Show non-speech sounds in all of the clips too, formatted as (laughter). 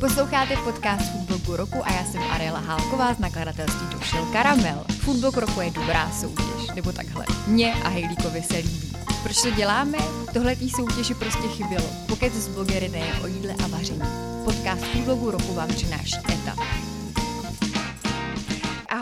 Posloucháte podcast Foodblogu roku a já jsem Ariela Hálková z nakladatelství Došel Karamel. Foodblog roku je dobrá soutěž, nebo takhle. Mně a Hejlíkovi se líbí. Proč to děláme? Tohle tý soutěži prostě chybělo. Pokud z blogery nejen o jídle a vaření. Podcast Foodblogu roku vám přináší ETA.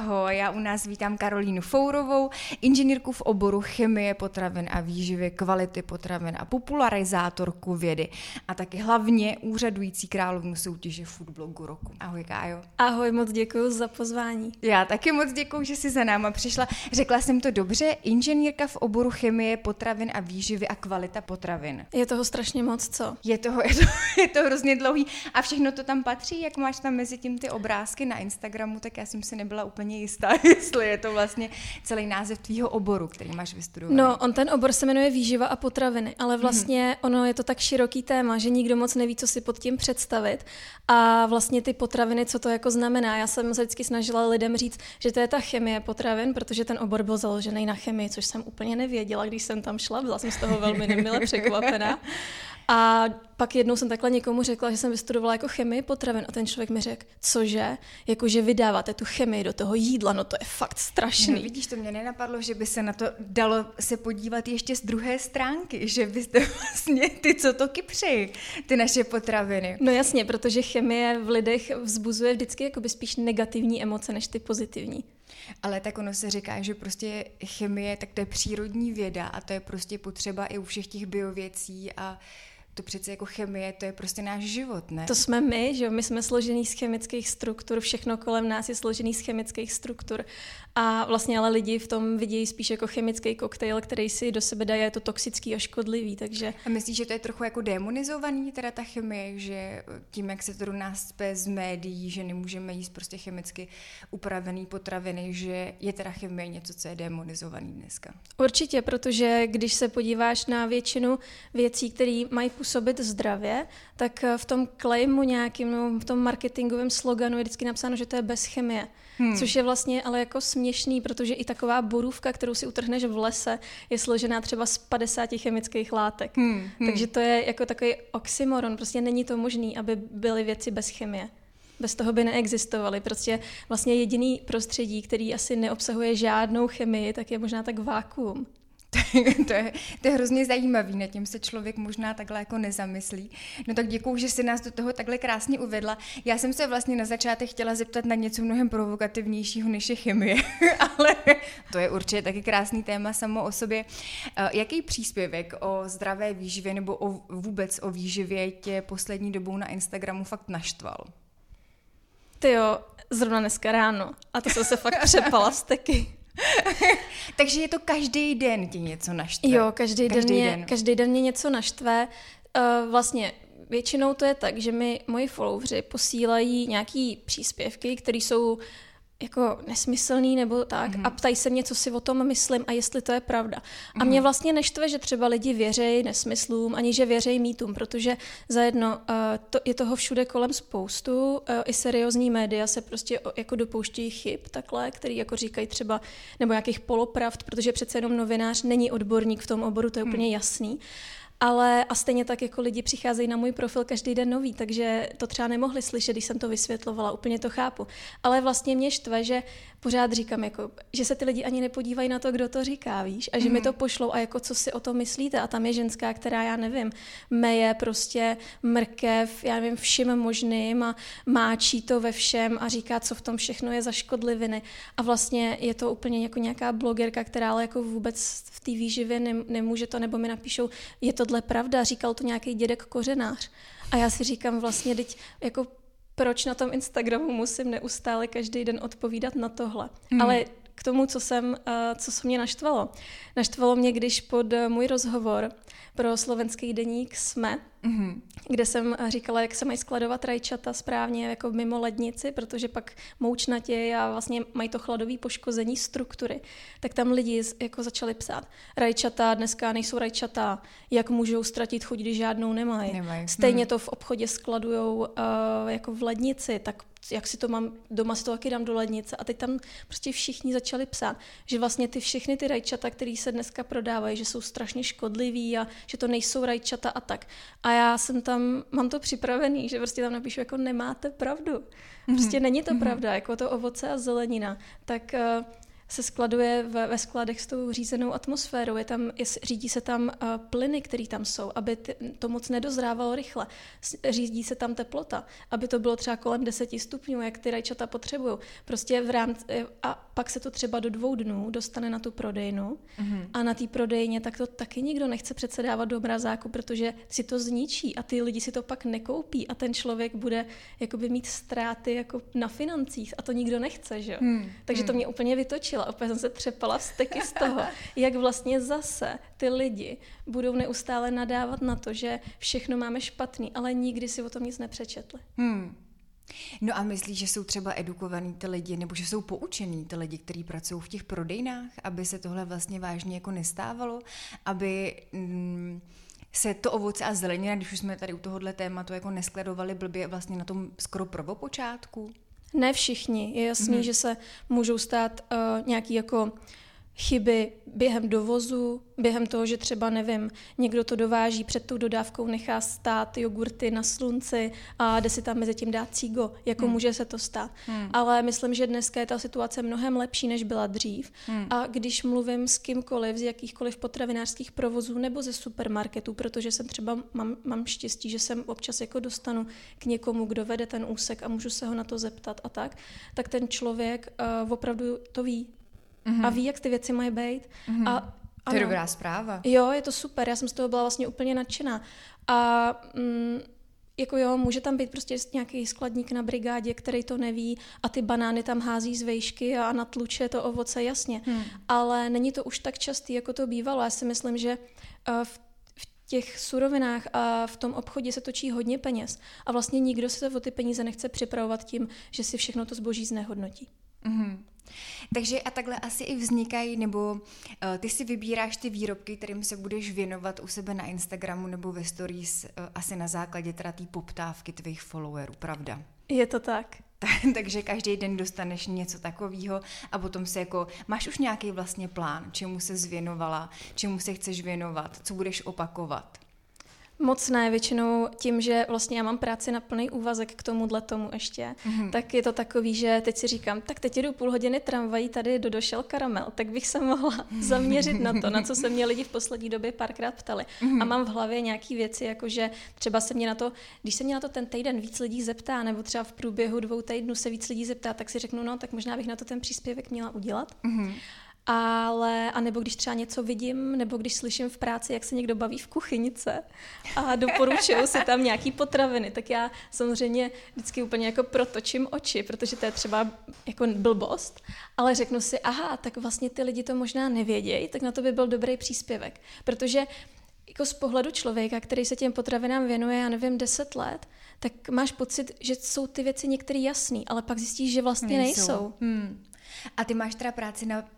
Ahoj, já u nás vítám Karolínu Fourovou, inženýrku v oboru chemie potravin a výživy, kvality potravin a popularizátorku vědy a taky hlavně úřadující královnu soutěže Foodblogu roku. Ahoj, Kájo. Ahoj, moc děkuji za pozvání. Já taky moc děkuji, že jsi za náma přišla. Řekla jsem to dobře, inženýrka v oboru chemie potravin a výživy a kvalita potravin. Je toho strašně moc, co? Je toho, (laughs) je to, je to hrozně dlouhý a všechno to tam patří, jak máš tam mezi tím ty obrázky na Instagramu, tak já jsem si nebyla úplně jistá, (laughs) jestli je to vlastně celý název tvýho oboru, který máš vystudovaný. No, on ten obor se jmenuje výživa a potraviny, ale mhm. vlastně mm-hmm. ono je to tak široký téma, že nikdo moc neví, co si pod tím představit. A vlastně ty potraviny, co to jako znamená. Já jsem se vždycky snažila lidem říct, že to je ta chemie potravin, protože ten obor byl založený na chemii, což jsem úplně nevěděla, když jsem tam šla. Byla jsem z toho velmi nemile překvapená. (laughs) A pak jednou jsem takhle někomu řekla, že jsem vystudovala jako chemii potravin a ten člověk mi řekl, cože, jakože vydáváte tu chemii do toho jídla, no to je fakt strašný. No, vidíš, to mě nenapadlo, že by se na to dalo se podívat ještě z druhé stránky, že byste (laughs) vlastně ty, co to kypři, ty naše potraviny. No jasně, protože chemie v lidech vzbuzuje vždycky jakoby spíš negativní emoce než ty pozitivní. Ale tak ono se říká, že prostě chemie, tak to je přírodní věda a to je prostě potřeba i u všech těch biověcí a to přece jako chemie, to je prostě náš život, ne? To jsme my, že my jsme složený z chemických struktur, všechno kolem nás je složený z chemických struktur. A vlastně ale lidi v tom vidějí spíš jako chemický koktejl, který si do sebe dají, je to toxický a škodlivý, takže... A myslíš, že to je trochu jako demonizovaný, teda ta chemie, že tím, jak se to do nás z médií, že nemůžeme jíst prostě chemicky upravený potraviny, že je teda chemie něco, co je demonizovaný dneska? Určitě, protože když se podíváš na většinu věcí, které mají působit zdravě, tak v tom claimu nějakým, no, v tom marketingovém sloganu je vždycky napsáno, že to je bez chemie. Hmm. Což je vlastně ale jako směšný, protože i taková borůvka, kterou si utrhneš v lese, je složená třeba z 50 chemických látek. Hmm. Hmm. Takže to je jako takový oxymoron. Prostě není to možný, aby byly věci bez chemie. Bez toho by neexistovaly. Prostě vlastně jediný prostředí, který asi neobsahuje žádnou chemii, tak je možná tak vákuum. To, je, to je hrozně zajímavý, nad tím se člověk možná takhle jako nezamyslí. No tak děkuju, že jsi nás do toho takhle krásně uvedla. Já jsem se vlastně na začátek chtěla zeptat na něco mnohem provokativnějšího než je chemie, (laughs) ale to je určitě taky krásný téma samo o sobě. Eh, jaký příspěvek o zdravé výživě nebo o, vůbec o výživě tě poslední dobou na Instagramu fakt naštval? Ty jo, zrovna dneska ráno. A to jsem se fakt přepala steky. (laughs) Takže je to každý den ti něco naštve? Jo, každý, každý den, mě, den. každý den mě něco naštve. Uh, vlastně většinou to je tak, že mi moji followři posílají nějaký příspěvky, které jsou jako nesmyslný nebo tak mm-hmm. a ptají se mě, co si o tom myslím a jestli to je pravda. Mm-hmm. A mě mhm. vlastně neštve, že třeba lidi věřejí nesmyslům, ani že věřejí mýtům, protože zajedno uh, to, je toho všude kolem spoustu, uh, i seriózní média se prostě jako dopouštějí chyb takhle, který jako říkají třeba, nebo nějakých polopravd, protože přece jenom novinář není odborník v tom oboru, to je mm. úplně jasný. Ale a stejně tak jako lidi přicházejí na můj profil každý den nový, takže to třeba nemohli slyšet, když jsem to vysvětlovala, úplně to chápu. Ale vlastně mě štve, že pořád říkám, jako, že se ty lidi ani nepodívají na to, kdo to říká, víš, a že mm. mi to mhm. pošlou a jako co si o tom myslíte. A tam je ženská, která, já nevím, meje prostě mrkev, já nevím, vším možným a máčí to ve všem a říká, co v tom všechno je za škodliviny. A vlastně je to úplně jako nějaká blogerka, která ale jako vůbec v té výživě nemůže to, nebo mi napíšou, je tohle pravda, říkal to nějaký dědek kořenář. A já si říkám vlastně, teď jako proč na tom Instagramu musím neustále každý den odpovídat na tohle. Hmm. Ale k tomu, co, jsem, eh, co se mě naštvalo. Naštvalo mě, když pod eh, můj rozhovor pro slovenský deník SME, mm-hmm. kde jsem říkala, jak se mají skladovat rajčata správně jako mimo lednici, protože pak moučnatě a vlastně mají to chladové poškození struktury, tak tam lidi jako začali psát. Rajčata dneska nejsou rajčata, jak můžou ztratit chuť, když žádnou nemají. Nemaj. Stejně hmm. to v obchodě skladujou uh, jako v lednici, tak jak si to mám, doma si to taky dám do lednice. A teď tam prostě všichni začali psát, že vlastně ty všechny ty rajčata, které se dneska prodávají, že jsou strašně škodlivý a že to nejsou rajčata a tak. A já jsem tam, mám to připravený, že prostě tam napíšu, jako nemáte pravdu. Prostě mm-hmm. není to mm-hmm. pravda, jako to ovoce a zelenina. Tak uh, se skladuje ve, ve skladech s tou řízenou atmosférou. Je tam, je, řídí se tam uh, plyny, které tam jsou, aby ty, to moc nedozrávalo rychle. Řídí se tam teplota, aby to bylo třeba kolem 10 stupňů, jak ty rajčata potřebují. Prostě v rámci, eh, a pak se to třeba do dvou dnů dostane na tu prodejnu mm-hmm. a na té prodejně tak to taky nikdo nechce přece dávat do mrazáku, protože si to zničí a ty lidi si to pak nekoupí a ten člověk bude jakoby mít ztráty jako na financích a to nikdo nechce, že? Mm. Takže to hmm. mě úplně vytočilo těšila, opět jsem se třepala vzteky z toho, (laughs) jak vlastně zase ty lidi budou neustále nadávat na to, že všechno máme špatný, ale nikdy si o tom nic nepřečetli. Hmm. No a myslíš, že jsou třeba edukovaní ty lidi, nebo že jsou poučení ty lidi, kteří pracují v těch prodejnách, aby se tohle vlastně vážně jako nestávalo, aby mm, se to ovoce a zelenina, když už jsme tady u tohohle tématu jako neskladovali blbě vlastně na tom skoro prvopočátku? Ne všichni. Je jasný, mm-hmm. že se můžou stát uh, nějaký jako chyby během dovozu, během toho, že třeba, nevím, někdo to dováží, před tou dodávkou nechá stát jogurty na slunci a jde si tam mezi tím dát cígo, jako hmm. může se to stát. Hmm. Ale myslím, že dneska je ta situace mnohem lepší, než byla dřív. Hmm. A když mluvím s kýmkoliv, z jakýchkoliv potravinářských provozů nebo ze supermarketů, protože jsem třeba, mám, mám štěstí, že jsem občas jako dostanu k někomu, kdo vede ten úsek a můžu se ho na to zeptat a tak, tak ten člověk uh, opravdu to ví mm-hmm. a ví, jak ty věci mají být. Mm-hmm. A, to je dobrá zpráva. Jo, je to super, já jsem z toho byla vlastně úplně nadšená. A mm, jako jo, může tam být prostě nějaký skladník na brigádě, který to neví a ty banány tam hází z vejšky a natluče to ovoce, jasně. Hmm. Ale není to už tak častý, jako to bývalo. Já si myslím, že v v těch surovinách a v tom obchodě se točí hodně peněz a vlastně nikdo se o ty peníze nechce připravovat tím, že si všechno to zboží znehodnotí. Mm-hmm. Takže a takhle asi i vznikají, nebo uh, ty si vybíráš ty výrobky, kterým se budeš věnovat u sebe na Instagramu nebo ve stories, uh, asi na základě teda té poptávky tvých followerů, pravda? Je to (laughs) tak. Takže každý den dostaneš něco takového a potom se jako, máš už nějaký vlastně plán, čemu se zvěnovala, čemu se chceš věnovat, co budeš opakovat? Moc ne, většinou tím, že vlastně já mám práci na plný úvazek k tomuhle tomu ještě, mm-hmm. tak je to takový, že teď si říkám, tak teď jdu půl hodiny tramvají tady do došel karamel, tak bych se mohla (laughs) zaměřit na to, na co se mě lidi v poslední době párkrát ptali. Mm-hmm. A mám v hlavě nějaké věci, jako že třeba se mě na to, když se mě na to ten týden víc lidí zeptá, nebo třeba v průběhu dvou týdnů se víc lidí zeptá, tak si řeknu, no tak možná bych na to ten příspěvek měla udělat. Mm-hmm ale, a nebo když třeba něco vidím, nebo když slyším v práci, jak se někdo baví v kuchynice a doporučují si tam nějaký potraviny, tak já samozřejmě vždycky úplně jako protočím oči, protože to je třeba jako blbost, ale řeknu si, aha, tak vlastně ty lidi to možná nevědějí, tak na to by byl dobrý příspěvek, protože jako z pohledu člověka, který se těm potravinám věnuje, já nevím, deset let, tak máš pocit, že jsou ty věci některé jasný, ale pak zjistíš, že vlastně nejsou. nejsou. Hmm. A ty máš teda práci na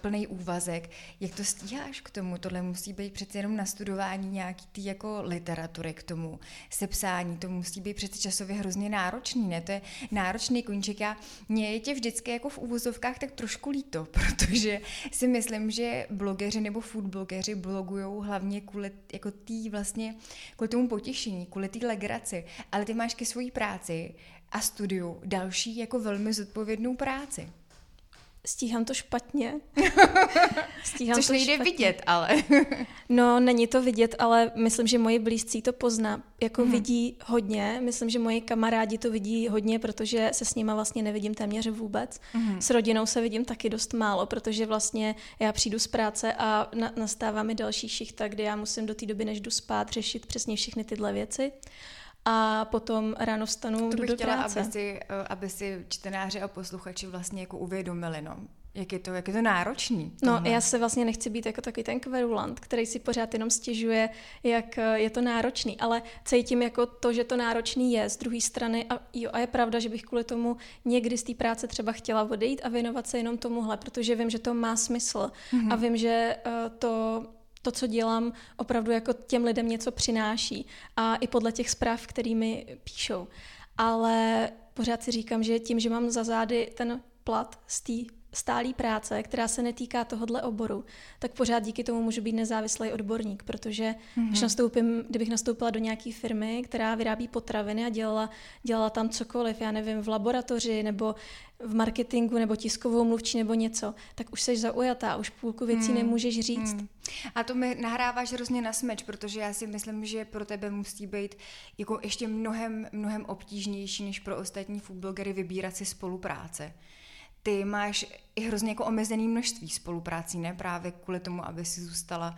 plný úvazek. Jak to stíháš k tomu? Tohle musí být přece jenom na studování nějaký ty jako literatury k tomu, sepsání, to musí být přece časově hrozně náročný, ne? To je náročný koníček. Já, mě je tě vždycky jako v úvozovkách tak trošku líto, (laughs) protože si myslím, že blogeři nebo food blogeři blogují hlavně kvůli jako tý vlastně, kvůli tomu potěšení, kvůli té legraci, ale ty máš ke své práci a studiu další jako velmi zodpovědnou práci. Stíhám to špatně. (laughs) Stíhám Což to nejde špatně. vidět, ale. (laughs) no, není to vidět, ale myslím, že moji blízcí to pozná. Jako hmm. vidí hodně. Myslím, že moji kamarádi to vidí hodně, protože se s nima vlastně nevidím téměř vůbec. Hmm. S rodinou se vidím taky dost málo, protože vlastně já přijdu z práce a na, nastává mi další šichta, kdy já musím do té doby, než jdu spát, řešit přesně všechny tyhle věci a potom ráno vstanu to bych do chtěla, práce. Aby si, eh, aby si čtenáři a posluchači vlastně jako uvědomili, no. Jak je to, jak je to náročný. No, já se vlastně nechci být jako takový ten kverulant, který si pořád jenom stěžuje, jak eh, je to náročný, ale cítím jako to, že to náročný je z druhé strany a, jo, a je pravda, že bych kvůli tomu někdy z té práce třeba chtěla odejít a věnovat se jenom tomuhle, protože vím, že to má smysl mm-hmm. a vím, že uh, to to, co dělám, opravdu jako těm lidem něco přináší. A i podle těch zpráv, kterými píšou. Ale pořád si říkám, že tím, že mám za zády ten plat z té stálý práce, která se netýká tohohle oboru, tak pořád díky tomu můžu být nezávislý odborník, protože mm-hmm. když nastoupím, kdybych nastoupila do nějaké firmy, která vyrábí potraviny a dělala, dělala tam cokoliv, já nevím, v laboratoři nebo v marketingu nebo tiskovou mluvčí nebo něco, tak už jsi zaujatá, už půlku věcí hmm. nemůžeš říct. Hmm. A to mi nahráváš hrozně na smeč, protože já si myslím, že pro tebe musí být jako ještě mnohem, mnohem obtížnější než pro ostatní foodblogery vybírat si spolupráce. Ty máš i hrozně jako omezený množství spoluprácí, ne? Právě kvůli tomu, aby si zůstala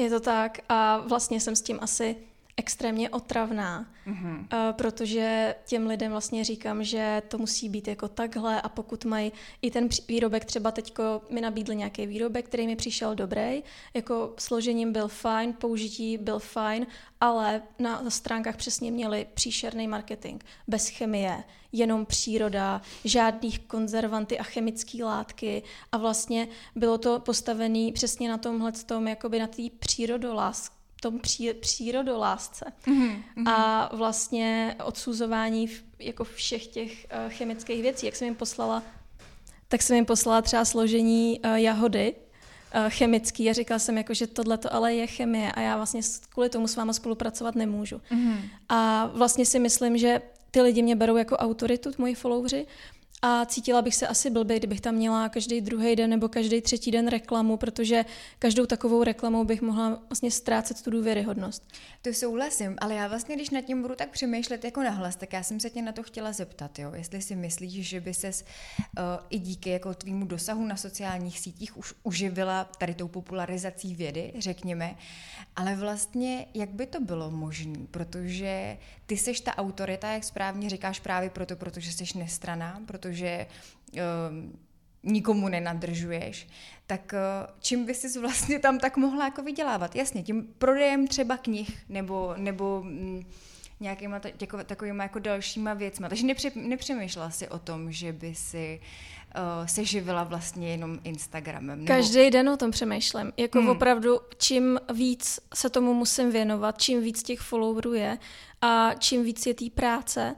je to tak a vlastně jsem s tím asi extrémně otravná, mm-hmm. protože těm lidem vlastně říkám, že to musí být jako takhle a pokud mají i ten výrobek, třeba teďko mi nabídl nějaký výrobek, který mi přišel dobrý, jako složením byl fajn, použití byl fajn, ale na stránkách přesně měli příšerný marketing, bez chemie, jenom příroda, žádných konzervanty a chemické látky a vlastně bylo to postavené přesně na tomhle tom, jakoby na té přírodolásce tom pří, přírodolásce mm-hmm. a vlastně odsuzování v, jako všech těch uh, chemických věcí. Jak jsem jim poslala, tak jsem jim poslala třeba složení uh, jahody uh, chemický a říkala jsem jako, že tohle to ale je chemie a já vlastně kvůli tomu s váma spolupracovat nemůžu. Mm-hmm. A vlastně si myslím, že ty lidi mě berou jako autoritu, moji followři, a cítila bych se asi blbě, kdybych tam měla každý druhý den nebo každý třetí den reklamu, protože každou takovou reklamou bych mohla vlastně ztrácet tu důvěryhodnost. To souhlasím, ale já vlastně, když nad tím budu tak přemýšlet jako nahlas, tak já jsem se tě na to chtěla zeptat, jo? jestli si myslíš, že by ses uh, i díky jako tvýmu dosahu na sociálních sítích už uživila tady tou popularizací vědy, řekněme, ale vlastně jak by to bylo možné, protože ty seš ta autorita, jak správně říkáš, právě proto, protože jsi nestraná, protože uh, nikomu nenadržuješ, tak uh, čím by si vlastně tam tak mohla jako vydělávat? Jasně, tím prodejem třeba knih nebo, nebo mm, nějakýma takovýma jako dalšíma věcma. Takže nepře, nepřemýšlela si o tom, že by si uh, se živila vlastně jenom Instagramem. Nebo... Každý den o tom přemýšlím. Jako hmm. opravdu, čím víc se tomu musím věnovat, čím víc těch followerů je a čím víc je té práce,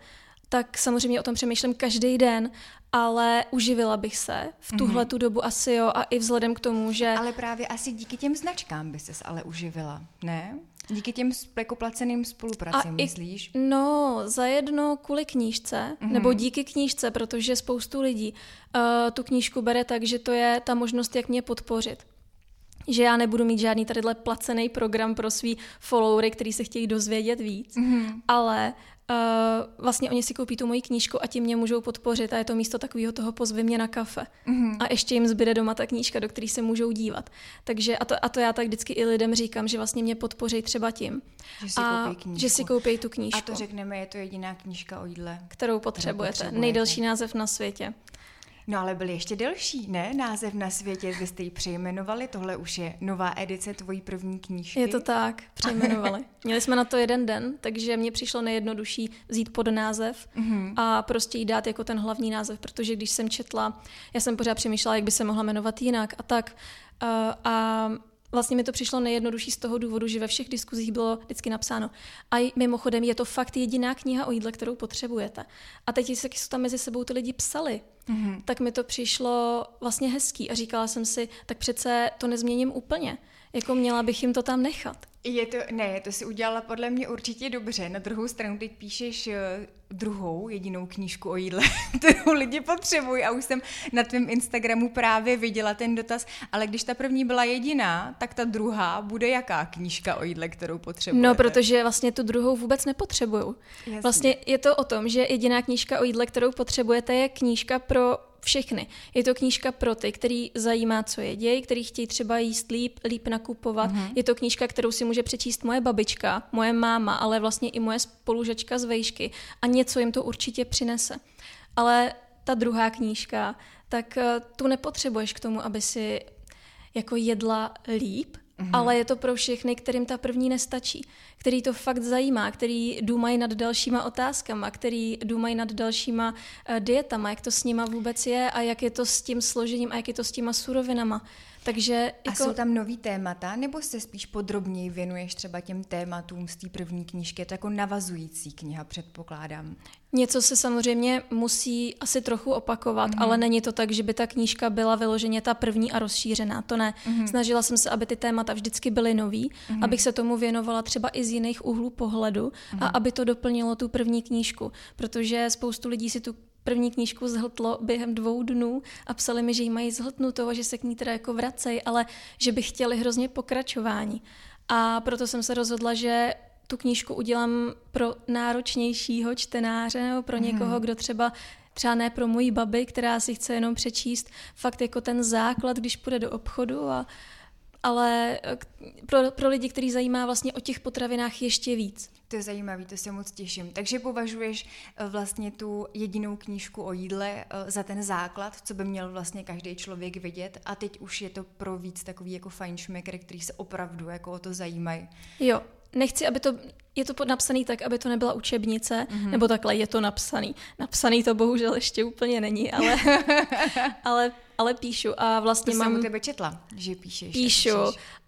tak samozřejmě o tom přemýšlím každý den, ale uživila bych se v tuhle tu dobu asi jo a i vzhledem k tomu, že... Ale právě asi díky těm značkám by ses ale uživila, ne? Díky těm jako placeným spolupracím, i, myslíš? No, zajedno kvůli knížce, mm-hmm. nebo díky knížce, protože spoustu lidí uh, tu knížku bere tak, že to je ta možnost, jak mě podpořit že já nebudu mít žádný tadyhle placený program pro svý followery, který se chtějí dozvědět víc, mm-hmm. ale Uh, vlastně oni si koupí tu moji knížku a tím mě můžou podpořit a je to místo takového toho pozvi mě na kafe. Mm-hmm. A ještě jim zbyde doma ta knížka, do které se můžou dívat. Takže a to, a to já tak vždycky i lidem říkám, že vlastně mě podpoří třeba tím. Že si, a, koupí knížku. že si koupí tu knížku. A to řekneme, je to jediná knížka o jídle. Kterou potřebujete. Kterou potřebujete. Nejdelší název na světě. No ale byl ještě delší, ne? Název na světě, vy jste ji přejmenovali, tohle už je nová edice tvojí první knížky. Je to tak, přejmenovali. (laughs) Měli jsme na to jeden den, takže mě přišlo nejjednodušší vzít pod název mm-hmm. a prostě jí dát jako ten hlavní název, protože když jsem četla, já jsem pořád přemýšlela, jak by se mohla jmenovat jinak a tak. Uh, a vlastně mi to přišlo nejjednodušší z toho důvodu, že ve všech diskuzích bylo vždycky napsáno. A mimochodem je to fakt jediná kniha o jídle, kterou potřebujete. A teď, jak jsou tam mezi sebou ty lidi psali, mm-hmm. tak mi to přišlo vlastně hezký a říkala jsem si, tak přece to nezměním úplně. Jako měla bych jim to tam nechat. Je to, ne, to si udělala podle mě určitě dobře. Na druhou stranu teď píšeš eh, druhou jedinou knížku o jídle, (laughs) kterou lidi potřebují a už jsem na tvém Instagramu právě viděla ten dotaz, ale když ta první byla jediná, tak ta druhá bude jaká knížka o jídle, kterou potřebujete? No, protože vlastně tu druhou vůbec nepotřebuju. Jasně. Vlastně je to o tom, že jediná knížka o jídle, kterou potřebujete, je knížka pro všechny. Je to knížka pro ty, který zajímá, co jedějí, který chtějí třeba jíst líp, líp nakupovat. Mm-hmm. Je to knížka, kterou si může přečíst moje babička, moje máma, ale vlastně i moje spolužačka z vejšky a něco jim to určitě přinese. Ale ta druhá knížka, tak eh, tu nepotřebuješ k tomu, aby si jako jedla líp, Mm-hmm. Ale je to pro všechny, kterým ta první nestačí, který to fakt zajímá, který důmají nad dalšíma otázkama, který důmají nad dalšíma uh, dietama, jak to s nima vůbec je a jak je to s tím složením a jak je to s těma surovinama. Takže jako... A jsou tam nový témata, nebo se spíš podrobněji věnuješ třeba těm tématům z té první knížky? Je to jako navazující kniha, předpokládám. Něco se samozřejmě musí asi trochu opakovat, mm-hmm. ale není to tak, že by ta knížka byla vyloženě ta první a rozšířená. To ne. Mm-hmm. Snažila jsem se, aby ty témata vždycky byly nový, mm-hmm. abych se tomu věnovala třeba i z jiných úhlů pohledu mm-hmm. a aby to doplnilo tu první knížku, protože spoustu lidí si tu první knížku zhltlo během dvou dnů a psali mi, že jí mají zhltnutou a že se k ní teda jako vracej, ale že by chtěli hrozně pokračování. A proto jsem se rozhodla, že tu knížku udělám pro náročnějšího čtenáře nebo pro někoho, kdo třeba třeba ne pro moji babi, která si chce jenom přečíst fakt jako ten základ, když půjde do obchodu, a, ale pro, pro lidi, který zajímá vlastně o těch potravinách ještě víc. To je zajímavé, to se moc těším. Takže považuješ eh, vlastně tu jedinou knížku o jídle eh, za ten základ, co by měl vlastně každý člověk vidět a teď už je to pro víc takový jako fajnšmekr, který se opravdu jako o to zajímají. Jo, nechci, aby to, je to napsaný tak, aby to nebyla učebnice, mm-hmm. nebo takhle je to napsaný. Napsaný to bohužel ještě úplně není, ale, (laughs) ale ale píšu a vlastně to mám... jsem u tebe četla, že píšeš. Píšu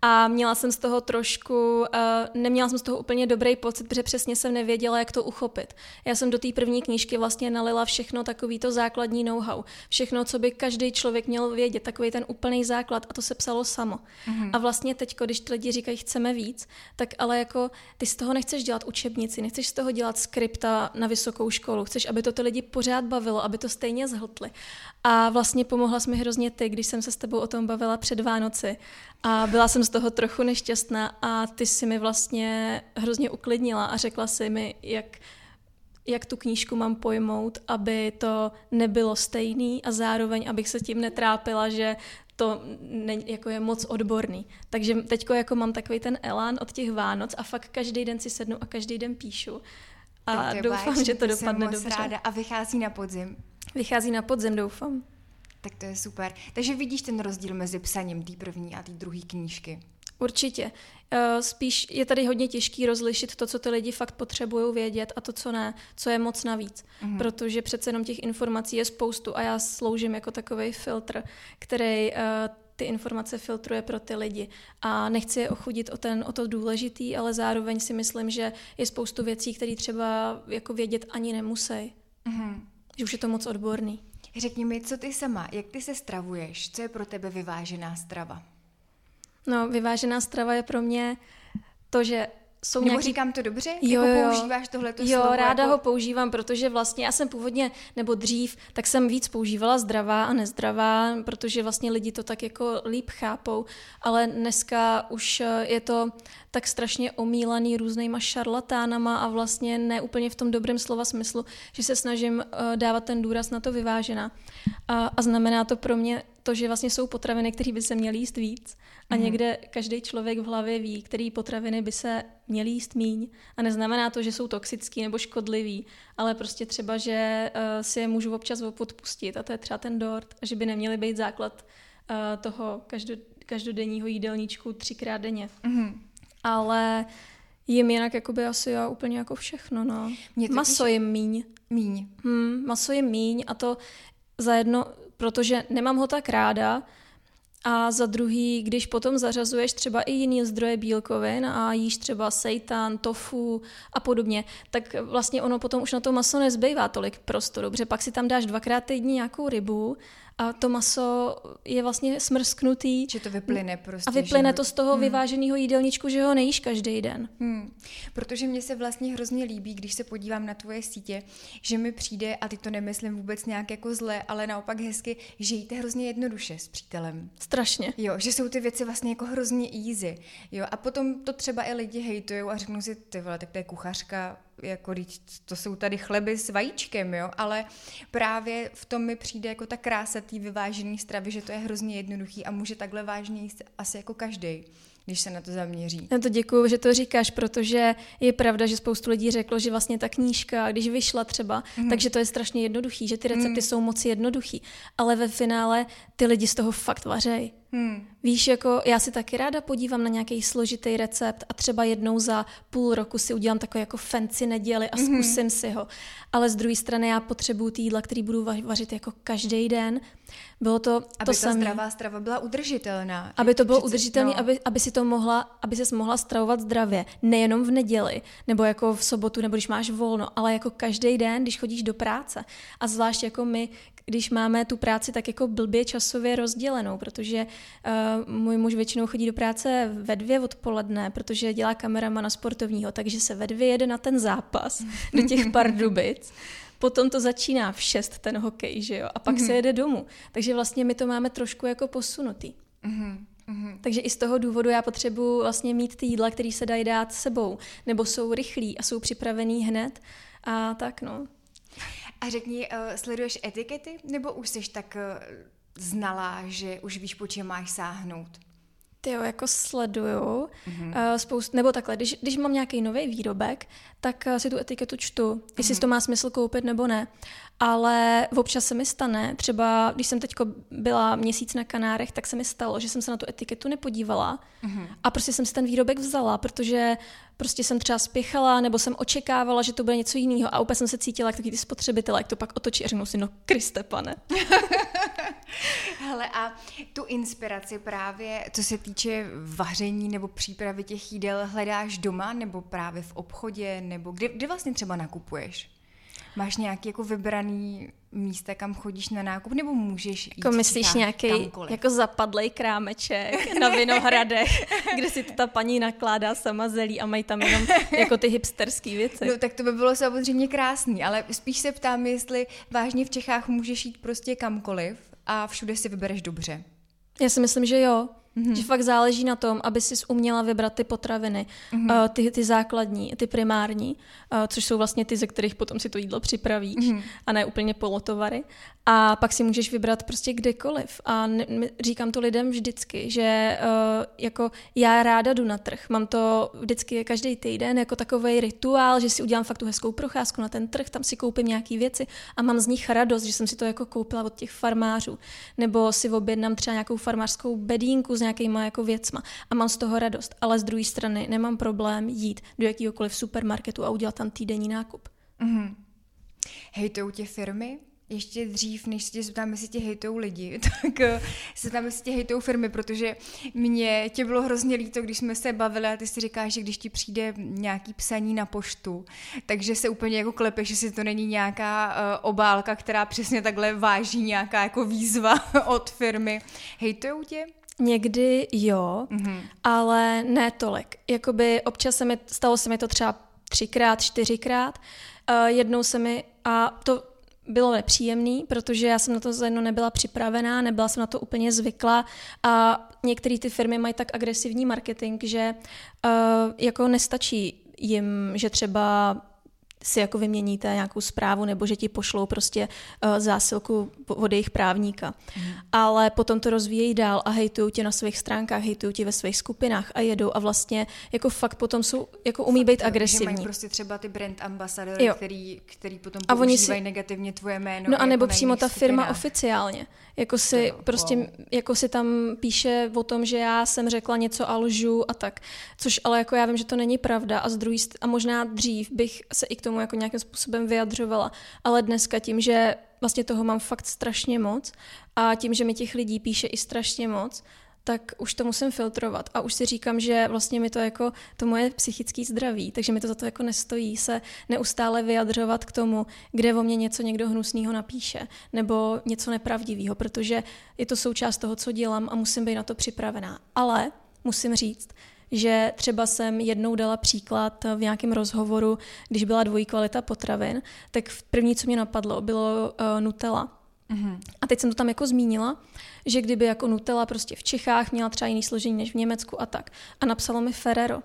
a měla jsem z toho trošku, uh, neměla jsem z toho úplně dobrý pocit, protože přesně jsem nevěděla, jak to uchopit. Já jsem do té první knížky vlastně nalila všechno takový to základní know-how. Všechno, co by každý člověk měl vědět, takový ten úplný základ a to se psalo samo. Mm-hmm. A vlastně teď, když ty lidi říkají, chceme víc, tak ale jako ty z toho nechceš dělat učebnici, nechceš z toho dělat skripta na vysokou školu, chceš, aby to ty lidi pořád bavilo, aby to stejně zhltli. A vlastně pomohla jsi mi hrozně ty, když jsem se s tebou o tom bavila před Vánoci. A byla jsem z toho trochu nešťastná a ty si mi vlastně hrozně uklidnila a řekla si mi, jak, jak tu knížku mám pojmout, aby to nebylo stejný a zároveň, abych se tím netrápila, že to ne, jako je moc odborný. Takže teď jako mám takový ten elán od těch Vánoc a fakt každý den si sednu a každý den píšu. A doufám, že to dopadne dobře. Ráda. A vychází na podzim. Vychází na podzim, doufám. Tak to je super. Takže vidíš ten rozdíl mezi psaním té první a té druhé knížky? Určitě. Eh, spíš je tady hodně těžký rozlišit to, co ty lidi fakt potřebují vědět a to, co ne, co je moc navíc. Mm. Protože přece jenom těch informací je spoustu a já sloužím jako takový filtr, který uh, ty informace filtruje pro ty lidi. A nechci je ochudit o, ten, o to důležitý, ale zároveň si myslím, že je spoustu věcí, které třeba jako vědět ani nemusí. Mm. Že už je to moc odborný. Řekni mi, co ty sama, jak ty se stravuješ? Co je pro tebe vyvážená strava? No, vyvážená strava je pro mě to, že jsou Nebo nějaký... říkám to dobře? Jo, jako jo. používáš tohle Jo, slovo ráda jako... ho používám, protože vlastně já jsem původně, nebo dřív, tak jsem víc používala zdravá a nezdravá, protože vlastně lidi to tak jako líp chápou, ale dneska už eh, je to tak strašně omílaný různýma šarlatánama a vlastně ne úplně v tom dobrém slova smyslu, že se snažím uh, dávat ten důraz na to vyvážená. A, a znamená to pro mě to, že vlastně jsou potraviny, které by se měly jíst víc a mm. někde každý člověk v hlavě ví, který potraviny by se měly jíst míň. A neznamená to, že jsou toxický nebo škodlivý, ale prostě třeba, že uh, si je můžu občas odpustit a to je třeba ten dort, a že by neměly být základ uh, toho každo, každodenního jídelníčku třikrát denně. Mm ale jim jinak jakoby asi já úplně jako všechno, no. Mě maso je míň. Míň. Hmm, maso je míň a to zajedno, protože nemám ho tak ráda, a za druhý, když potom zařazuješ třeba i jiný zdroje bílkovin a jíš třeba seitan, tofu a podobně, tak vlastně ono potom už na to maso nezbývá tolik prostoru, protože pak si tam dáš dvakrát týdně nějakou rybu a to maso je vlastně smrsknutý. Že to vyplyne prostě. A vyplyne to z toho hmm. vyváženého jídelníčku, že ho nejíš každý den. Hmm. Protože mně se vlastně hrozně líbí, když se podívám na tvoje sítě, že mi přijde, a ty to nemyslím vůbec nějak jako zle, ale naopak hezky, že jíte hrozně jednoduše s přítelem. Strašně. Jo, že jsou ty věci vlastně jako hrozně easy. Jo, a potom to třeba i lidi hejtujou a řeknou si, ty vole, tak to je kuchařka, jako to jsou tady chleby s vajíčkem, jo, ale právě v tom mi přijde jako ta krása té vyvážené stravy, že to je hrozně jednoduchý a může takhle vážně jíst asi jako každý když se na to zaměří. Já to děkuju, že to říkáš, protože je pravda, že spoustu lidí řeklo, že vlastně ta knížka, když vyšla třeba, mm. takže to je strašně jednoduchý, že ty recepty mm. jsou moc jednoduchý, ale ve finále ty lidi z toho fakt vařejí. Hmm. Víš, jako já si taky ráda podívám na nějaký složitý recept a třeba jednou za půl roku si udělám takový jako fancy neděli a mhm. zkusím mm-hmm. si ho. Ale z druhé strany já potřebuju ty jídla, který budu vařit jako každý den. Bylo to aby to ta samé. zdravá strava byla udržitelná. Aby to bylo Přece, udržitelné, no. aby, aby si to mohla, aby ses mohla stravovat zdravě. Nejenom v neděli, nebo jako v sobotu, nebo když máš volno, ale jako každý den, když chodíš do práce. A zvlášť jako my, když máme tu práci tak jako blbě časově rozdělenou, protože uh, můj muž většinou chodí do práce ve dvě odpoledne, protože dělá kameramana sportovního, takže se ve dvě jede na ten zápas do těch (laughs) Pardubic. Potom to začíná v šest ten hokej, že jo, a pak mm-hmm. se mhm. jede domů. Takže vlastně my to máme trošku jako posunutý. Mm-hmm. Mm-hmm. Takže i z toho důvodu já potřebuji vlastně mít ty jídla, které se dají dát sebou, nebo jsou rychlí a jsou připravený hned a tak no. A řekni, uh, sleduješ etikety, nebo už jsi tak uh, znala, že už víš, po čem máš sáhnout? Ty jo, jako sleduju mm-hmm. uh, spoust, nebo takhle, když, když mám nějaký nový výrobek, tak uh, si tu etiketu čtu, jestli mm-hmm. to má smysl koupit nebo ne. Ale občas se mi stane, třeba když jsem teď byla měsíc na Kanárech, tak se mi stalo, že jsem se na tu etiketu nepodívala mm-hmm. a prostě jsem si ten výrobek vzala, protože prostě jsem třeba spěchala nebo jsem očekávala, že to bude něco jiného a úplně jsem se cítila jak takový ty spotřebitelé, jak to pak otočí a řeknu si, no Kriste pane. (laughs) Hele a tu inspiraci právě, co se týče vaření nebo přípravy těch jídel, hledáš doma nebo právě v obchodě, nebo kde, kde vlastně třeba nakupuješ? Máš nějaký jako vybraný místa, kam chodíš na nákup, nebo můžeš jít Jako myslíš nějaký jako zapadlej krámeček (laughs) na Vinohradech, kde si to ta paní nakládá sama zelí a mají tam jenom jako ty hipsterský věci. No tak to by bylo samozřejmě krásný, ale spíš se ptám, jestli vážně v Čechách můžeš jít prostě kamkoliv a všude si vybereš dobře. Já si myslím, že jo. Mm-hmm. Že fakt záleží na tom, aby si uměla vybrat ty potraviny, mm-hmm. uh, ty, ty základní, ty primární, uh, což jsou vlastně ty, ze kterých potom si to jídlo připravíš mm-hmm. a ne úplně polotovary. A pak si můžeš vybrat prostě kdekoliv. A ne, říkám to lidem vždycky, že uh, jako já ráda jdu na trh. Mám to vždycky každý týden jako takový rituál, že si udělám fakt tu hezkou procházku na ten trh, tam si koupím nějaké věci a mám z nich radost, že jsem si to jako koupila od těch farmářů. Nebo si objednám třeba nějakou farmářskou bedínku s nějakýma jako věcma a mám z toho radost. Ale z druhé strany nemám problém jít do jakéhokoliv supermarketu a udělat tam týdenní nákup. Mm-hmm. Hejtou tě firmy? ještě dřív, než se tě zeptám, jestli tě hejtou lidi, (laughs) tak eh, se tam jestli tě hejtou firmy, protože mě tě bylo hrozně líto, když jsme se bavili a ty si říkáš, že když ti přijde nějaký psaní na poštu, takže se úplně jako klepeš, že si to není nějaká uh, obálka, která přesně takhle váží nějaká jako výzva (laughs) od firmy. Hejtou tě? Někdy jo, mm-hmm. ale ne tolik. Jakoby občas se mi, stalo se mi to třeba třikrát, čtyřikrát. Uh, jednou se mi, a to bylo nepříjemný, protože já jsem na to za jedno nebyla připravená, nebyla jsem na to úplně zvyklá a některé ty firmy mají tak agresivní marketing, že uh, jako nestačí jim, že třeba si jako vyměníte nějakou zprávu nebo že ti pošlou prostě uh, zásilku od jejich právníka. Mm. Ale potom to rozvíjejí dál a hejtují tě na svých stránkách, hejtují tě ve svých skupinách a jedou a vlastně jako fakt potom jsou, jako umí fakt, být agresivní. Že mají prostě třeba ty brand ambasadory, který, který potom a používají si... negativně tvoje jméno. No a nebo jako přímo ta firma skupinách. oficiálně. Jako si to, prostě, wow. jako si tam píše o tom, že já jsem řekla něco a lžu a tak. Což ale jako já vím, že to není pravda a z druhý, a možná dřív bych se i k tomu jako nějakým způsobem vyjadřovala. Ale dneska tím, že vlastně toho mám fakt strašně moc a tím, že mi těch lidí píše i strašně moc, tak už to musím filtrovat a už si říkám, že vlastně mi to jako to moje psychické zdraví, takže mi to za to jako nestojí se neustále vyjadřovat k tomu, kde o mě něco někdo hnusného napíše nebo něco nepravdivého, protože je to součást toho, co dělám a musím být na to připravená. Ale musím říct, že třeba jsem jednou dala příklad v nějakém rozhovoru, když byla dvojí kvalita potravin, tak první, co mě napadlo, bylo uh, Nutella. Mm-hmm. A teď jsem to tam jako zmínila, že kdyby jako Nutella prostě v Čechách měla třeba jiný složení než v Německu a tak. A napsalo mi Ferrero.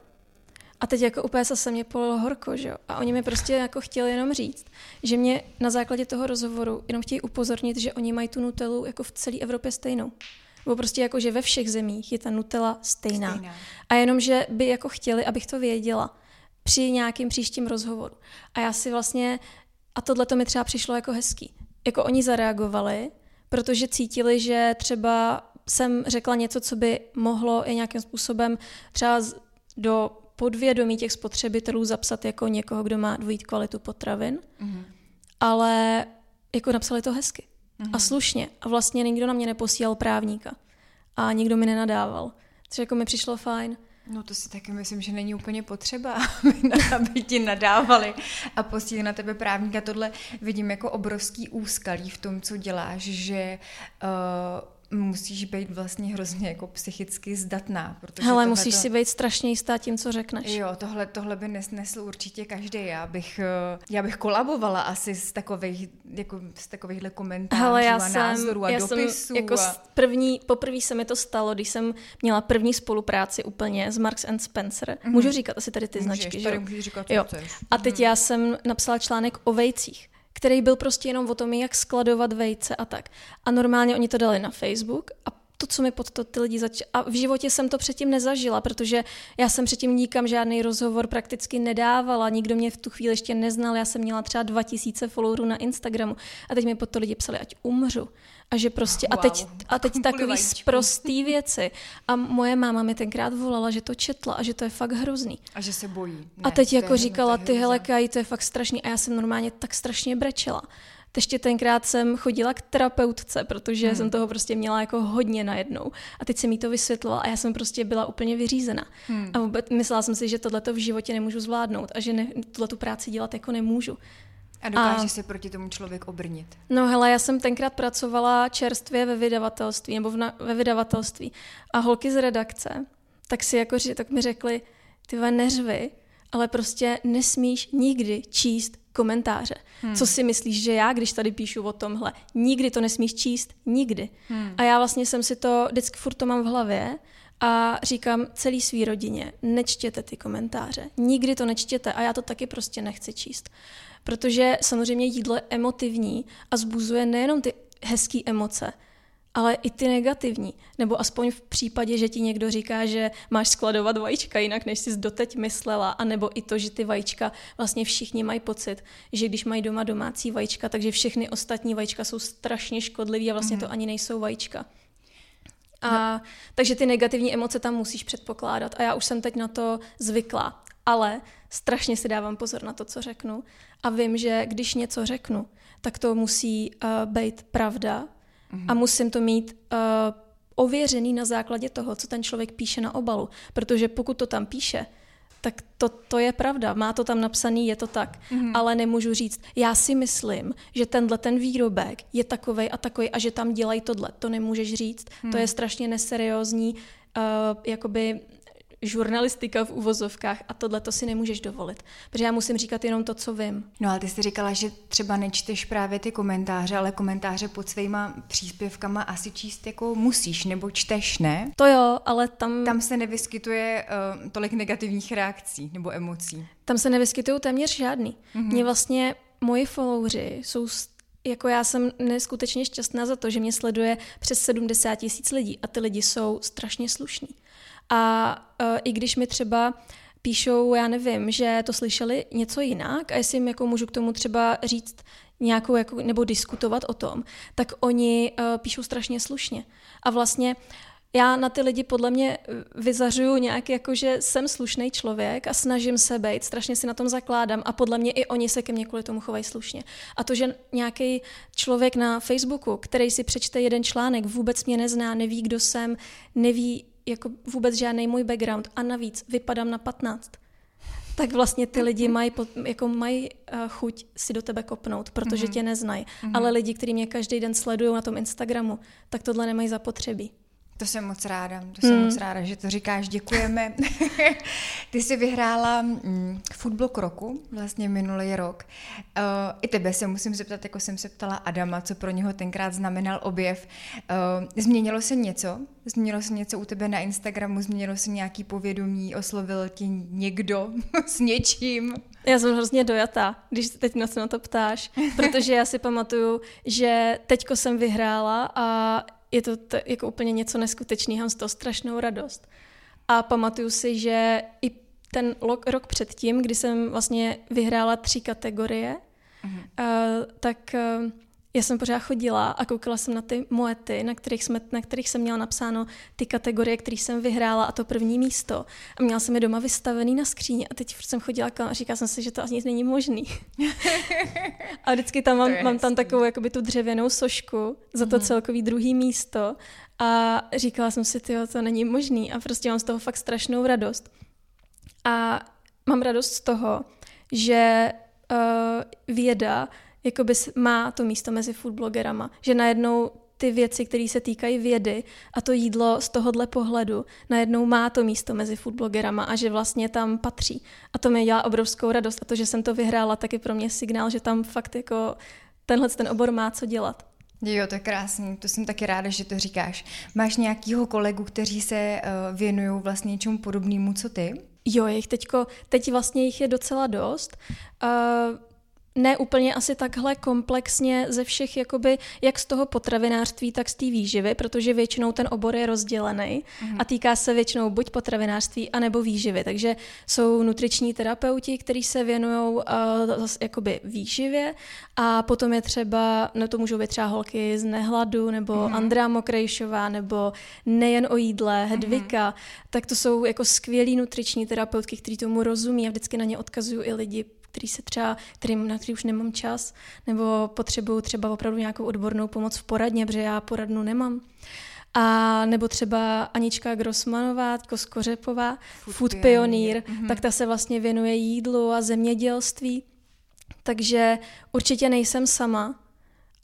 A teď jako úplně se mě polilo horko, že jo? A oni mi prostě jako chtěli jenom říct, že mě na základě toho rozhovoru jenom chtějí upozornit, že oni mají tu Nutellu jako v celé Evropě stejnou. Nebo prostě jako, že ve všech zemích je ta Nutella stejná. stejná. A jenom, že by jako chtěli, abych to věděla při nějakým příštím rozhovoru. A já si vlastně, a tohle to mi třeba přišlo jako hezký. Jako oni zareagovali, protože cítili, že třeba jsem řekla něco, co by mohlo i nějakým způsobem třeba do podvědomí těch spotřebitelů zapsat jako někoho, kdo má dvojí kvalitu potravin, mm-hmm. ale jako napsali to hezky mm-hmm. a mhm. slušně a vlastně nikdo na mě neposílal právníka a nikdo mi nenadával, což jako mi přišlo fajn. No to si taky myslím, že není úplně potřeba, (laughs) aby ti nadávali a posílili na tebe právníka. Tohle vidím jako obrovský úskalí v tom, co děláš, že uh, musíš být vlastně hrozně jako psychicky zdatná. Protože Hele, musíš to... si být strašně jistá tím, co řekneš. Jo, tohle, tohle by nesnesl určitě každý. Já bych, eh, já bych kolabovala asi z takových, jako z takovýchhle komentářů Hele, já a jsem, názorů a já dopisů. Jsem jako a... první, poprvé se mi to stalo, když jsem měla první spolupráci úplně s Marks and Spencer. Mm-hmm. Můžu říkat asi tady ty Můžeš, značky, tady že? říkat, co jo. Chceš. A teď mm-hmm. já jsem napsala článek o vejcích který byl prostě jenom o tom, jak skladovat vejce a tak. A normálně oni to dali na Facebook a to, co mi pod to ty lidi zač... A v životě jsem to předtím nezažila, protože já jsem předtím nikam žádný rozhovor prakticky nedávala, nikdo mě v tu chvíli ještě neznal, já jsem měla třeba 2000 followerů na Instagramu a teď mi pod to lidi psali, ať umřu. A že prostě, wow. a teď, a teď takový prostý věci. A moje máma mi tenkrát volala, že to četla a že to je fakt hrozný. A že se bojí. Ne, a teď jako říkala, ty hele, Kaj, to je fakt strašný. A já jsem normálně tak strašně brečela. Ještě tenkrát jsem chodila k terapeutce, protože hmm. jsem toho prostě měla jako hodně najednou. A teď jsem jí to vysvětlovala a já jsem prostě byla úplně vyřízena. Hmm. A vůbec myslela jsem si, že tohleto v životě nemůžu zvládnout a že ne, tuhle tu práci dělat jako nemůžu. A dokáže a, se proti tomu člověk obrnit. No hele, já jsem tenkrát pracovala čerstvě ve vydavatelství, nebo v na, ve vydavatelství. A holky z redakce, tak si jako, tak mi řekli, ty neřvy, ale prostě nesmíš nikdy číst komentáře. Hmm. Co si myslíš, že já, když tady píšu o tomhle, nikdy to nesmíš číst, nikdy. Hmm. A já vlastně jsem si to, vždycky furt to mám v hlavě a říkám celý svý rodině, nečtěte ty komentáře, nikdy to nečtěte a já to taky prostě nechci číst. Protože samozřejmě jídlo je emotivní a zbuzuje nejenom ty hezké emoce, ale i ty negativní. Nebo aspoň v případě, že ti někdo říká, že máš skladovat vajíčka jinak, než jsi doteď myslela, a nebo i to, že ty vajíčka vlastně všichni mají pocit, že když mají doma domácí vajíčka, takže všechny ostatní vajíčka jsou strašně škodlivé a vlastně mm. to ani nejsou vajíčka. A, no. Takže ty negativní emoce tam musíš předpokládat a já už jsem teď na to zvykla. Ale strašně si dávám pozor na to, co řeknu a vím, že když něco řeknu, tak to musí uh, být pravda mm-hmm. a musím to mít uh, ověřený na základě toho, co ten člověk píše na obalu. Protože pokud to tam píše, tak to, to je pravda, má to tam napsaný, je to tak, mm-hmm. ale nemůžu říct, já si myslím, že tenhle ten výrobek je takovej a takový a že tam dělají tohle. To nemůžeš říct, mm. to je strašně neseriózní, uh, jakoby žurnalistika v uvozovkách a tohle to si nemůžeš dovolit, protože já musím říkat jenom to, co vím. No ale ty jsi říkala, že třeba nečteš právě ty komentáře, ale komentáře pod svýma příspěvkama asi číst jako musíš nebo čteš, ne? To jo, ale tam... Tam se nevyskytuje uh, tolik negativních reakcí nebo emocí. Tam se nevyskytují téměř žádný. Mm-hmm. Mě vlastně moji followři jsou jako já jsem neskutečně šťastná za to, že mě sleduje přes 70 tisíc lidí a ty lidi jsou strašně slušní. A uh, i když mi třeba píšou, já nevím, že to slyšeli něco jinak a jestli jim jako můžu k tomu třeba říct nějakou, jako, nebo diskutovat o tom, tak oni uh, píšou strašně slušně. A vlastně já na ty lidi podle mě vyzařuju nějak jako, že jsem slušný člověk a snažím se být, strašně si na tom zakládám a podle mě i oni se ke mně kvůli tomu chovají slušně. A to, že nějaký člověk na Facebooku, který si přečte jeden článek, vůbec mě nezná, neví, kdo jsem, neví, jako vůbec žádný můj background a navíc vypadám na 15, tak vlastně ty lidi (laughs) mají, jako mají uh, chuť si do tebe kopnout, protože mm-hmm. tě neznají. Mm-hmm. Ale lidi, kteří mě každý den sledují na tom Instagramu, tak tohle nemají zapotřebí. To jsem moc ráda, to jsem mm. moc ráda, že to říkáš, děkujeme. (laughs) Ty jsi vyhrála mm, Foodblog roku, vlastně minulý rok. Uh, I tebe se musím zeptat, jako jsem se ptala Adama, co pro něho tenkrát znamenal objev. Uh, změnilo se něco? Změnilo se něco u tebe na Instagramu? Změnilo se nějaký povědomí? Oslovil tě někdo (laughs) s něčím? Já jsem hrozně dojatá, když teď na to ptáš, protože já si pamatuju, že teďko jsem vyhrála a je to t- jako úplně něco neskutečného, mám z toho strašnou radost. A pamatuju si, že i ten rok předtím, kdy jsem vlastně vyhrála tři kategorie, uh-huh. uh, tak uh, já jsem pořád chodila a koukala jsem na ty moety, na kterých, jsme, na kterých jsem měla napsáno ty kategorie, které jsem vyhrála a to první místo. A měla jsem je doma vystavený na skříni a teď jsem chodila a říkala jsem si, že to ani není možný. (laughs) a vždycky tam mám, mám tam takovou jakoby tu dřevěnou sošku za to mm. celkový druhý místo a říkala jsem si, tyjo, to není možný a prostě mám z toho fakt strašnou radost. A mám radost z toho, že uh, věda jakoby má to místo mezi foodblogerama, že najednou ty věci, které se týkají vědy a to jídlo z tohohle pohledu najednou má to místo mezi foodblogerama a že vlastně tam patří. A to mi dělá obrovskou radost a to, že jsem to vyhrála, tak je pro mě signál, že tam fakt jako tenhle ten obor má co dělat. Jo, to je krásný, to jsem taky ráda, že to říkáš. Máš nějakýho kolegu, kteří se uh, věnují vlastně něčemu podobnému, co ty? Jo, jich teďko, teď vlastně jich je docela dost. Uh, ne úplně asi takhle komplexně ze všech, jakoby, jak z toho potravinářství, tak z té výživy, protože většinou ten obor je rozdělený mm-hmm. a týká se většinou buď potravinářství, anebo výživy. Takže jsou nutriční terapeuti, kteří se věnují uh, jakoby výživě a potom je třeba, no to můžou být třeba holky z Nehladu, nebo mm-hmm. Andrea Mokrejšová, nebo nejen o jídle, Hedvika, mm-hmm. tak to jsou jako skvělí nutriční terapeutky, kteří tomu rozumí a vždycky na ně odkazují i lidi který se třeba, kterým, na který už nemám čas, nebo potřebuju třeba opravdu nějakou odbornou pomoc v poradně, protože já poradnu nemám. A nebo třeba Anička Grossmanová, Koskořepová, Food, Food Pioneer, mm-hmm. tak ta se vlastně věnuje jídlu a zemědělství. Takže určitě nejsem sama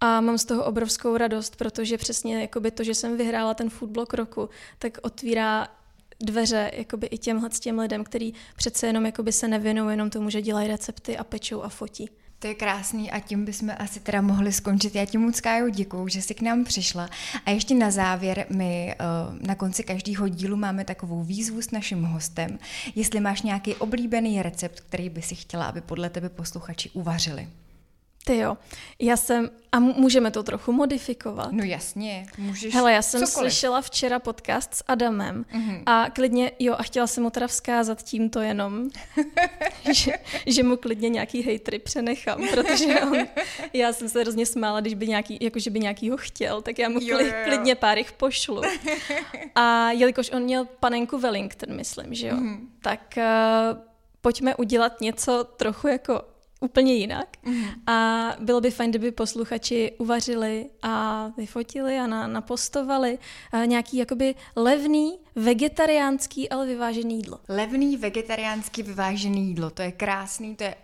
a mám z toho obrovskou radost, protože přesně jakoby to, že jsem vyhrála ten foodblog roku, tak otvírá dveře jakoby i těmhle těm lidem, který přece jenom jakoby se nevěnují jenom tomu, že dělají recepty a pečou a fotí. To je krásný a tím bychom asi teda mohli skončit. Já ti moc Kájo děkuju, že jsi k nám přišla. A ještě na závěr, my uh, na konci každého dílu máme takovou výzvu s naším hostem, jestli máš nějaký oblíbený recept, který by si chtěla, aby podle tebe posluchači uvařili. Ty jo, já jsem, a můžeme to trochu modifikovat. No jasně, můžeš Hele, já jsem cokoliv. slyšela včera podcast s Adamem mm-hmm. a klidně, jo, a chtěla jsem mu teda vzkázat tímto jenom, (laughs) že, že mu klidně nějaký hejtry přenechám, protože (laughs) on, já jsem se hrozně smála, když by nějaký, jako že by nějaký ho chtěl, tak já mu jo, jo, jo. klidně pár jich pošlu. A jelikož on měl panenku Wellington, myslím, že jo, mm-hmm. tak uh, pojďme udělat něco trochu jako úplně jinak. Mm. A bylo by fajn, kdyby posluchači uvařili a vyfotili a na, napostovali a nějaký jakoby levný, vegetariánský, ale vyvážený jídlo. Levný, vegetariánský, vyvážený jídlo, to je krásný, to je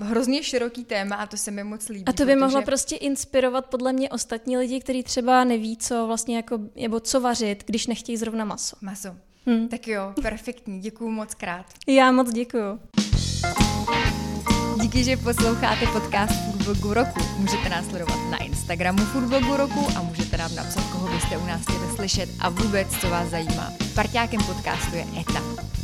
hrozně široký téma a to se mi moc líbí. A to by protože... mohlo prostě inspirovat podle mě ostatní lidi, kteří třeba neví, co vlastně jako, nebo co vařit, když nechtějí zrovna maso. Maso. Hmm. Tak jo, perfektní, děkuju moc krát. Já moc děkuju. Díky, že posloucháte podcast Foodblogu roku. Můžete nás sledovat na Instagramu Foodblogu roku a můžete nám napsat, koho byste u nás chtěli slyšet a vůbec, co vás zajímá. Parťákem podcastu je ETA.